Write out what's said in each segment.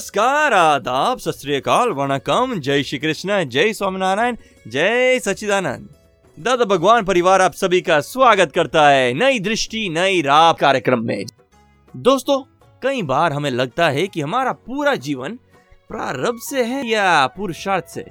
नमस्कार, आदाब सत वणकम। जय श्री कृष्ण जय स्वामीनारायण, जय सच्चिदानंद। दादा भगवान परिवार आप सभी का स्वागत करता है नई दृष्टि, नई राह कार्यक्रम में। दोस्तों, कई बार हमें लगता है कि हमारा पूरा जीवन प्रारब्ध से है या पुरुषार्थ से।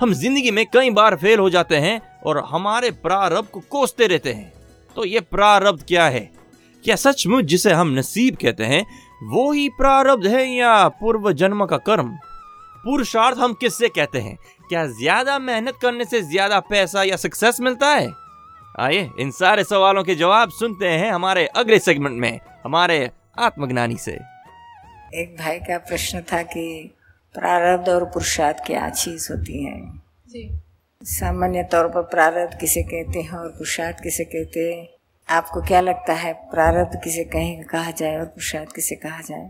हम ज़िंदगी में कई बार फेल हो जाते हैं और हमारे प्रारब्ध को कोसते रहते हैं। तो ये प्रारब्ध क्या है? क्या सचमुच जिसे हम नसीब कहते हैं वो ही प्रारब्ध है या पूर्व जन्म का कर्म? पुरुषार्थ हम किससे कहते हैं? क्या ज़्यादा मेहनत करने से ज़्यादा पैसा या सक्सेस मिलता है? आइए इन सारे सवालों के जवाब सुनते हैं हमारे अगले सेगमेंट में हमारे आत्मज्ञानी से। एक भाई का प्रश्न था कि प्रारब्ध और पुरुषार्थ क्या चीज़ होती है। जी। सामान्य तौर पर प्रारब्ध किसे कहते हैं और पुरुषार्थ किसे कहते हैं? आपको क्या लगता है प्रारब्ध किसे कहीं कहा जाए और पुरुषार्थ किसे कहा जाए?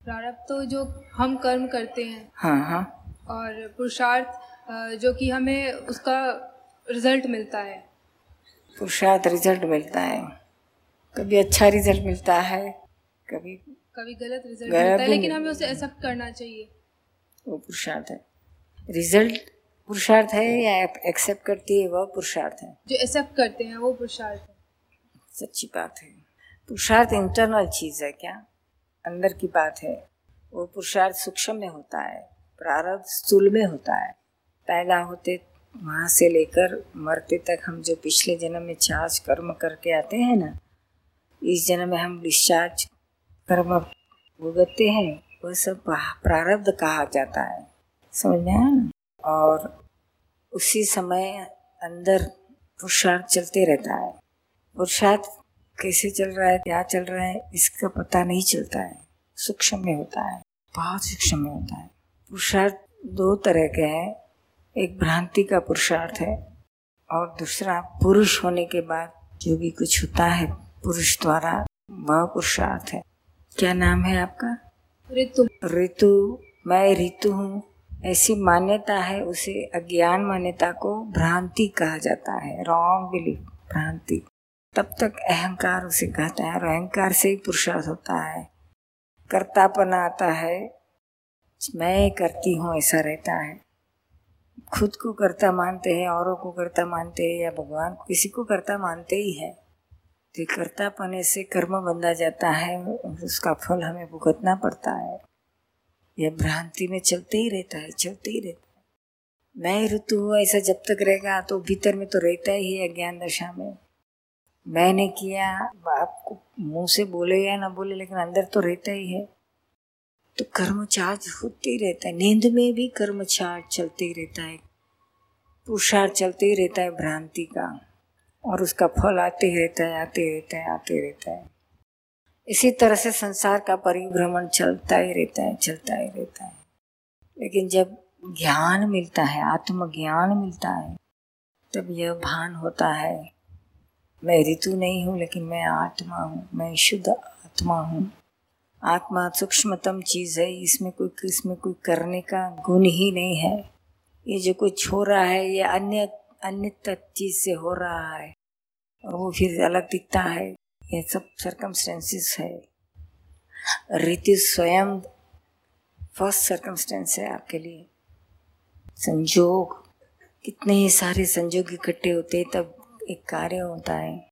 प्रारब्ध तो जो हम कर्म करते हैं। हाँ हाँ। और पुरुषार्थ जो कि हमें उसका रिज़ल्ट मिलता है। पुरुषार्थ रिज़ल्ट मिलता है। कभी अच्छा रिज़ल्ट मिलता है कभी कभी गलत रिज़ल्ट गलत मिलता है लेकिन हमें उसे एक्सेप्ट करना चाहिए। वो पुरुषार्थ है। रिज़ल्ट पुरुषार्थ है या एक्सेप्ट करती है वह पुरुषार्थ है। जो एक्सेप्ट करते हैं वो पुरुषार्थ है। सच्ची बात है। पुरुषार्थ इंटरनल चीज़ है क्या? अंदर की बात है। वो पुरुषार्थ सूक्ष्म में होता है, प्रारब्ध स्थूल में होता है। पैदा होते, वहाँ से लेकर मरते तक हम जो पिछले जन्म में चार्ज कर्म करके आते हैं ना, इस जन्म में हम डिस्चार्ज कर्म भुगतते हैं वह सब प्रारब्ध कहा जाता है। समझ में आया ना? और उसी समय अंदर पुरुषार्थ चलते रहता है। पुरुषार्थ कैसे चल रहा है क्या चल रहा है इसका पता नहीं चलता है। सूक्ष्म में होता है बहुत सूक्ष्म में होता है। पुरुषार्थ दो तरह के हैं। एक भ्रांति का पुरुषार्थ है और दूसरा पुरुष होने के बाद जो भी कुछ होता है पुरुष द्वारा वह पुरुषार्थ है। क्या नाम है आपका? ऋतु। ऋतु। मैं ऋतु हूँ। ऐसी मान्यता है उसे अज्ञान मान्यता को भ्रांति कहा जाता है। रॉन्ग बिलीफ भ्रांति। तब तक अहंकार उसे कहता है और अहंकार से ही पुरुषार्थ होता है। कर्तापन आता है मैं करती हूँ, ऐसा रहता है। खुद को कर्ता मानते हैं, औरों को कर्ता मानते हैं या भगवान को, किसी को कर्ता मानते ही है। तो कर्तापने से कर्म बंधा जाता है उसका फल हमें भुगतना पड़ता है। यह भ्रांति में चलते ही रहता है, चलते ही रहता है। मैं ऋतु हूँ ऐसा जब तक रहेगा तो भीतर में तो रहता ही है अज्ञान दशा में। मैंने किया। आपको मुँह से बोले या ना बोले, लेकिन अंदर तो रहता ही है। तो कर्म चार्ज होते ही रहता है। नींद में भी कर्म चार्ज चलते ही रहता है। पुरुषार्थ चलते ही रहता है भ्रांति का। और उसका फल आते ही रहता है, आते रहता है, आते रहता है। इसी तरह से संसार का परिभ्रमण चलता ही रहता है, चलता ही रहता है। लेकिन जब ज्ञान मिलता है, आत्मज्ञान मिलता है, तब यह भान होता है। मैं ऋतु नहीं हूँ, लेकिन मैं आत्मा हूँ, मैं शुद्ध आत्मा हूँ। आत्मा सूक्ष्मतम चीज़ है, इसमें कोई इसमें कोई करने का गुण ही नहीं है। ये जो कुछ हो रहा है, ये अन्य अन्य चीज़ से हो रहा है, और वो फिर अलग दिखता है। ये सब सर्कमस्टेंसेस है। ऋतु स्वयं फ़र्स्ट सर्कमस्टेंस है आपके लिए। संजोग, कितने ही सारे संजोग इकट्ठे होते हैं, तब एक कार्य होता है।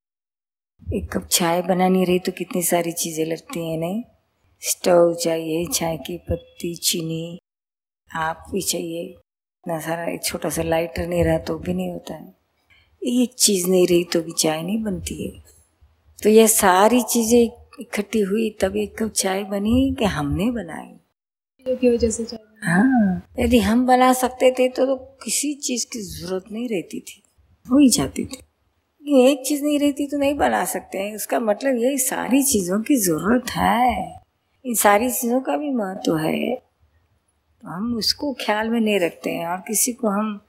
एक कप चाय बनानी रही तो कितनी सारी चीज़ें लगती हैं नहीं? स्टोव चाहिए चाय की पत्ती चीनी आप भी चाहिए। इतना सारा एक छोटा सा लाइटर नहीं रहा तो भी नहीं होता है। एक चीज़ नहीं रही तो भी चाय नहीं बनती है। तो यह सारी चीज़ें इकट्ठी हुई तब एक कप चाय बनी कि हमने बनाई। की वजह से हाँ यदि हम बना सकते थे तो, तो किसी चीज़ की ज़रूरत नहीं रहती थी। हो ही जाती थी। एक चीज़ नहीं रहती तो नहीं बना सकते हैं। उसका मतलब यही सारी चीज़ों की ज़रूरत है। इन सारी चीज़ों का भी महत्व है। तो हम उसको ख्याल में नहीं रखते हैं और किसी को हम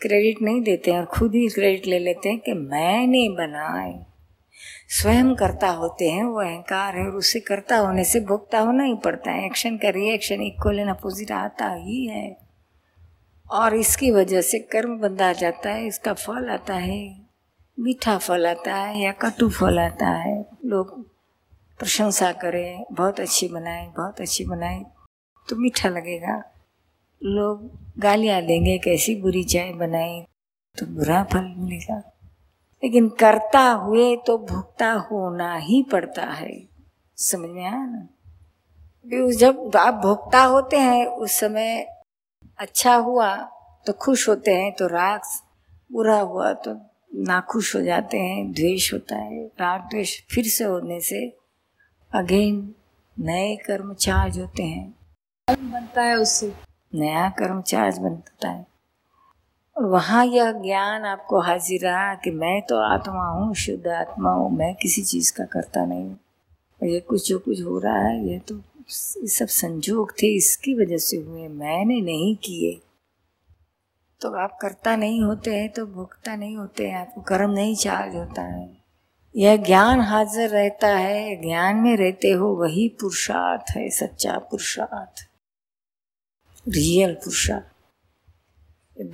क्रेडिट नहीं देते हैं और खुद ही क्रेडिट ले लेते हैं कि मैंने बनाए स्वयं करता होते हैं, वो अहंकार है और उससे करता होने से भुगता होना ही पड़ता है। एक्शन का रिएक्शन इक्वल एंड अपोजिट आता ही है। और इसकी वजह से कर्म बंधा जाता है, इसका फल आता है। मीठा फल आता है या कटु फल आता है। लोग प्रशंसा करें, बहुत अच्छी बनाए, बहुत अच्छी बनाए तो मीठा लगेगा। लोग गालियाँ देंगे, कैसी बुरी चाय बनाई तो बुरा फल मिलेगा। लेकिन करता हुए तो भुगता होना ही पड़ता है। समझ में आया ना? भी जब आप भोगता होते हैं, उस समय अच्छा हुआ तो खुश होते हैं तो राग बुरा हुआ तो नाखुश हो जाते हैं द्वेष होता है राग द्वेष फिर से होने से अगेन नए कर्म चार्ज होते हैं। कर्म बनता है उससे। नया कर्म चार्ज बनता है। और वहाँ यह ज्ञान आपको हाजिर रहा कि मैं तो आत्मा हूँ शुद्ध आत्मा हूँ मैं किसी चीज़ का करता नहीं। हूँ और ये कुछ जो कुछ हो रहा है ये तो सब संजोग थे इसकी वजह से हुए मैंने नहीं किए। तो आप करता नहीं होते हैं तो भुगता नहीं होते हैं, आपको कर्म नहीं चार्ज होता है। यह ज्ञान हाजिर रहता है ज्ञान में रहते हो, वही पुरुषार्थ है, सच्चा पुरुषार्थ। रियल पुरुषार्थ।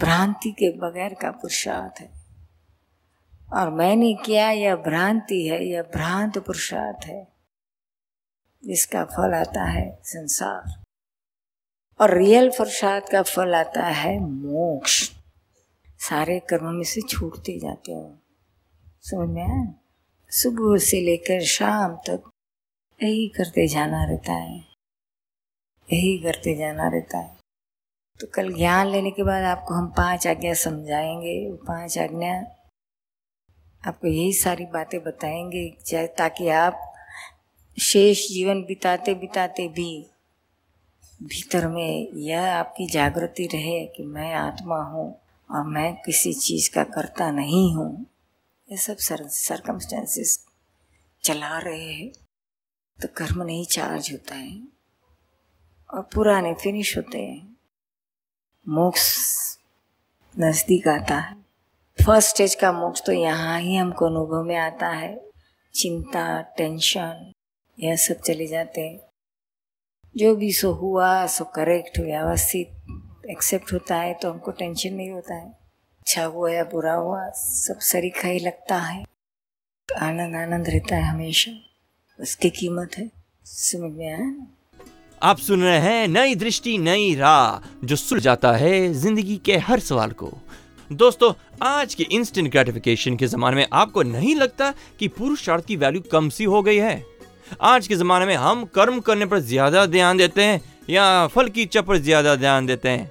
भ्रांति के बगैर का पुरुषार्थ है। और मैंने किया यह भ्रांति है, यह भ्रांत पुरुषार्थ है। जिसका फल आता है संसार। और रियल पुरुषार्थ का फल आता है मोक्ष। सारे कर्मों में से छूटते जाते हो। समझ में आया? सुबह से लेकर शाम तक यही करते जाना रहता है। यही करते जाना रहता है। तो कल ज्ञान लेने के बाद आपको हम पाँच आज्ञा समझाएँगे। वो पाँच आज्ञा आपको यही सारी बातें बताएँगे ताकि आप शेष जीवन बिताते बिताते भी भीतर में यह आपकी जागृति रहे कि मैं आत्मा हूँ और मैं किसी चीज़ का करता नहीं हूँ। ये सब सर सरकमस्टेंसेस चला रहे हैं। तो कर्म नहीं चार्ज होता है और पुराने फिनिश होते हैं। मोक्ष नज़दीक आता है। फ़र्स्ट स्टेज का मोक्ष तो यहाँ ही हमको अनुभव में आता है। चिंता टेंशन यह सब चले जाते हैं। जो भी सो हुआ, सो करेक्ट व्यवस्थित एक्सेप्ट होता है तो हमको टेंशन नहीं होता है। अच्छा हुआ या बुरा हुआ, सब सरीखा ही लगता है। आनंद आनंद रहता है हमेशा। उसकी कीमत है। समझ में आया? आप सुन रहे हैं नई दृष्टि, नई राह, जो सुल जाता है ज़िंदगी के हर सवाल को। दोस्तों, आज के इंस्टेंट ग्रेटिफिकेशन के जमाने में आपको नहीं लगता कि पुरुषार्थ की वैल्यू कम सी हो गई है? आज के जमाने में हम कर्म करने पर ज़्यादा ध्यान देते हैं या फल की इच्छा पर ज़्यादा ध्यान देते हैं।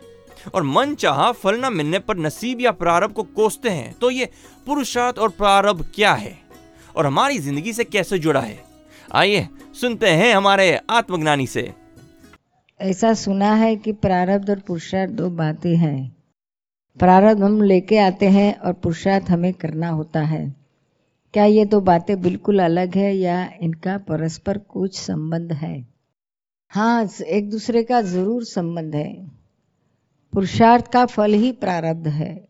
और मन चाह फल न मिलने पर नसीब या प्रारब्ध को कोसते हैं। तो ये पुरुषार्थ और प्रारब्ध क्या है? और हमारी ज़िंदगी से कैसे जुड़ा है? आइए, सुनते हैं हमारे आत्मज्ञानी से। ऐसा सुना है कि प्रारब्ध और पुरुषार्थ दो बातें हैं। प्रारब्ध हम लेके आते हैं और पुरुषार्थ हमें करना होता है। क्या ये दो बातें बिल्कुल अलग है या इनका परस्पर कुछ संबंध है? हाँ एक दूसरे का ज़रूर संबंध है। पुरुषार्थ का फल ही प्रारब्ध है।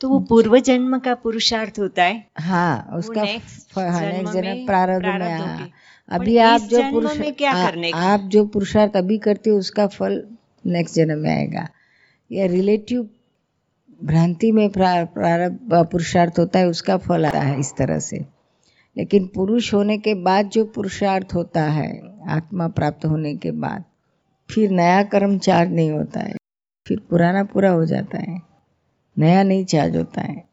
तो वो पूर्व जन्म का पुरुषार्थ होता है? हाँ उसका हाँ नेक्स्ट जन्म प्रारब्ध में हाँ। अभी आप जो पुरुष आप जो पुरुषार्थ अभी करते हो उसका फल नेक्स्ट जन्म में आएगा। या रिलेटिव भ्रांति में प्रारंभ पुरुषार्थ होता है, उसका फल आता है इस तरह से। लेकिन पुरुष होने के बाद जो पुरुषार्थ होता है, आत्मा प्राप्त होने के बाद, फिर नया कर्म चार्ज नहीं होता है, फिर पुराना पूरा हो जाता है, नया नहीं चार्ज होता है।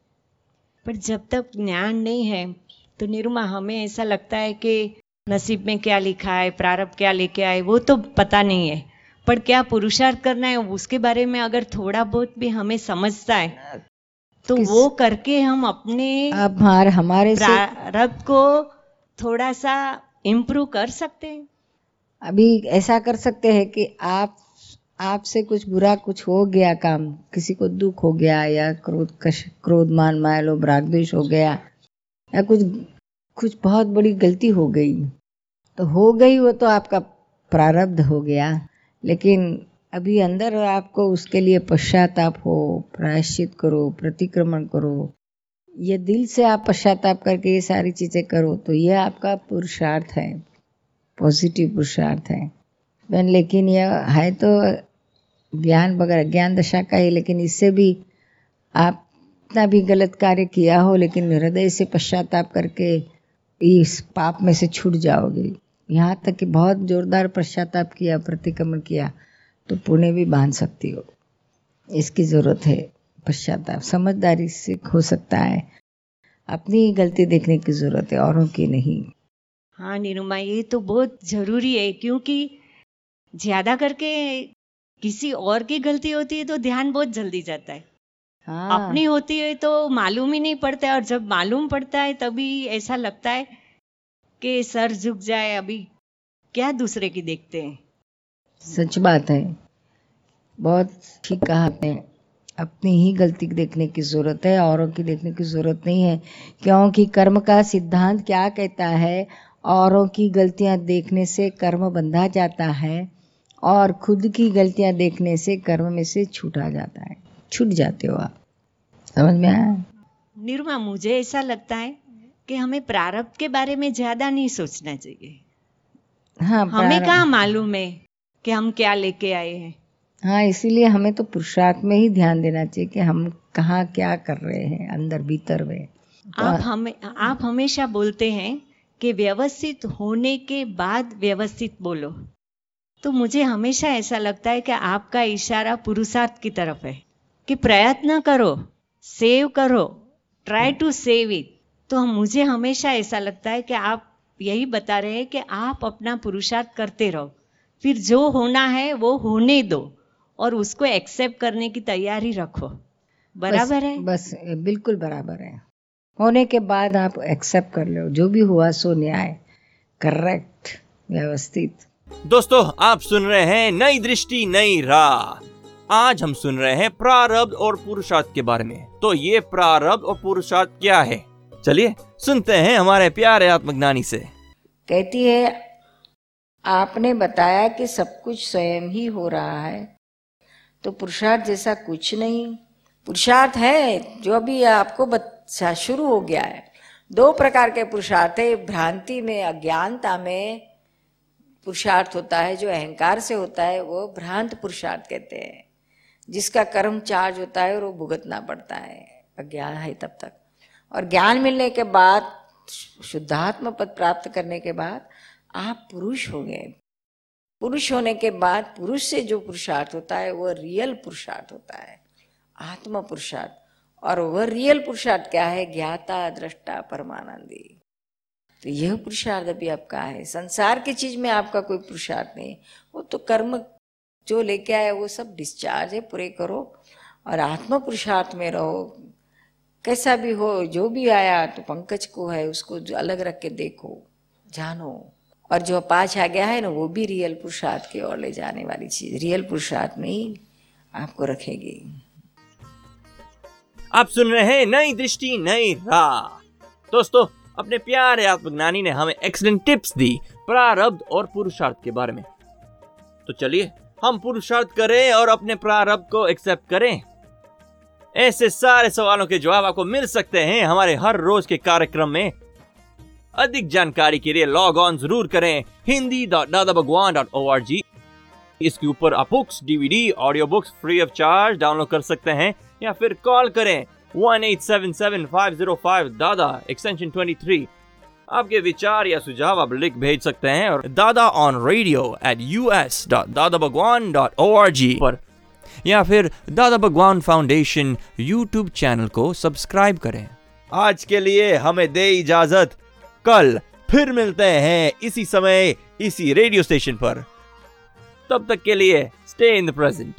पर जब तक ज्ञान नहीं है तो निरुमा, हमें ऐसा लगता है कि नसीब में क्या लिखा है, प्रारब्ध क्या लेके आए, वो तो पता नहीं है। पर क्या पुरुषार्थ करना है? उसके बारे में अगर थोड़ा बहुत भी हमें समझता है तो वो करके हम अपने अब हमारे प्रारब्ध को थोड़ा सा इम्प्रूव कर सकते हैं। अभी ऐसा कर सकते हैं कि आप आपसे कुछ बुरा कुछ हो गया काम किसी को दुख हो गया या क्रोध कश क्रोध मान माया लोभ राग हो गया या कुछ कुछ बहुत बड़ी गलती हो गई तो हो गई वो तो आपका प्रारब्ध हो गया। लेकिन अभी अंदर आपको उसके लिए पश्चाताप हो, प्रायश्चित करो, प्रतिक्रमण करो। ये दिल से आप पश्चाताप करके ये सारी चीज़ें करो तो ये आपका पुरुषार्थ है पॉजिटिव पुरुषार्थ है। लेकिन यह है तो ज्ञान वगैरह, ज्ञान दशा का ही, लेकिन इससे भी आप इतना भी गलत कार्य किया हो, लेकिन हृदय से पश्चाताप करके इस पाप में से छूट जाओगे। यहाँ तक कि बहुत जोरदार पश्चाताप किया प्रतिक्रमण किया तो पुणे भी बाँध सकती हो। इसकी ज़रूरत है पश्चाताप। समझदारी से हो सकता है। अपनी गलती देखने की ज़रूरत है औरों की नहीं। हाँ निरुमा ये तो बहुत ज़रूरी है क्योंकि ज़्यादा करके किसी और की गलती होती है तो ध्यान बहुत जल्दी जाता है। हाँ। अपनी होती है तो मालूम ही नहीं पड़ता है और जब मालूम पड़ता है तभी ऐसा लगता है कि सर झुक जाए अभी। क्या दूसरे की देखते हैं? सच बात है। बहुत ठीक कहा आपने। अपनी ही गलती देखने की ज़रूरत है औरों की देखने की ज़रूरत नहीं है। क्योंकि कर्म का सिद्धांत क्या कहता है? औरों की गलतियाँ देखने से कर्म बंधा जाता है और खुद की गलतियाँ देखने से कर्म में से छूटा जाता है। छूट जाते हो आप। समझ में आया? निरुमा मुझे ऐसा लगता है कि हमें प्रारब्ध के बारे में ज़्यादा नहीं सोचना चाहिए। हाँ हमें कहाँ मालूम है कि हम क्या लेके आए हैं? हाँ इसीलिए हमें तो पुरुषार्थ में ही ध्यान देना चाहिए कि हम कहाँ क्या कर रहे हैं अंदर भीतर में। तो आप हमें आप हमेशा बोलते हैं कि व्यवस्थित होने के बाद व्यवस्थित बोलो। तो मुझे हमेशा ऐसा लगता है कि आपका इशारा पुरुषार्थ की तरफ़ है। कि प्रयत्न करो सेव करो ट्राई टू सेव इट तो हम- मुझे हमेशा ऐसा लगता है कि आप यही बता रहे हैं कि आप अपना पुरुषार्थ करते रहो। फिर जो होना है वो होने दो और उसको एक्सेप्ट करने की तैयारी रखो। बराबर बस, है? बस बिल्कुल बराबर है। होने के बाद आप एक्सेप्ट कर लो। जो भी हुआ सो न्याय। करेक्ट व्यवस्थित। दोस्तों आप सुन रहे हैं नई दृष्टि नई राह। आज हम सुन रहे हैं प्रारब्ध और पुरुषार्थ के बारे में। तो ये प्रारब्ध और पुरुषार्थ क्या है? चलिए, सुनते हैं हमारे प्यारे आत्मज्ञानी से। कहती है, आपने बताया कि सब कुछ स्वयं ही हो रहा है। तो पुरुषार्थ जैसा कुछ नहीं। पुरुषार्थ है जो अभी आपको बच्चा शुरू हो गया है। दो प्रकार के पुरुषार्थ है। भ्रांति में, अज्ञानता में पुरुषार्थ होता है, जो अहंकार से होता है, वो भ्रांत पुरुषार्थ कहते हैं। जिसका कर्म चार्ज होता है और वो भुगतना पड़ता है। अज्ञान है तब तक। और ज्ञान मिलने के बाद, शुद्धात्म पद प्राप्त करने के बाद, आप पुरुष हो गए पुरुष होने के बाद, पुरुष से जो पुरुषार्थ होता है, वो रियल पुरुषार्थ होता है। आत्म पुरुषार्थ। और वह रियल पुरुषार्थ क्या है? ज्ञाता, दृष्टा, परमानंदी। तो यह पुरुषार्थ अभी आपका है। संसार की चीज़ में आपका कोई पुरुषार्थ नहीं। वो तो कर्म जो लेके आया, वो सब डिस्चार्ज है, पूरे करो। और आत्म पुरुषार्थ में रहो। कैसा भी हो, जो भी आया तो पंकज को है, उसको अलग रख के देखो, जानो। और जो पाछ आ गया है ना, वो भी रियल पुरुषार्थ की ओर ले जाने वाली चीज़, रियल पुरुषार्थ में ही आपको रखेगी। आप सुन रहे हैं नई दृष्टि, नई राह। दोस्तों, अपने प्यारे आत्मज्ञानी ने हमें एक्सलेंट टिप्स दी प्रारब्ध और पुरुषार्थ के बारे में। तो चलिए, हम पुरुषार्थ करें और अपने प्रारब्ध को एक्सेप्ट करें। ऐसे सारे सवालों के जवाब आपको मिल सकते हैं हमारे हर रोज के कार्यक्रम में। अधिक जानकारी के लिए लॉग ऑन ज़रूर करें Hindi dot Dada Bhagwan dot O R G इसके ऊपर आप books DVD audio books free of charge download कर सकते हैं या फिर कॉल करें one eight seven seven five zero five Dada extension twenty three आपके विचार या सुझाव आप लिख भेज सकते हैं और Dada on radio at U S dot Dada Bhagwan dot O R G पर या फिर Dada Bhagwan foundation YouTube channel को सब्सक्राइब करें। आज के लिए हमें दे इजाज़त। कल फिर मिलते हैं इसी समय इसी रेडियो स्टेशन पर। तब तक के लिए स्टे इन द प्रेजेंट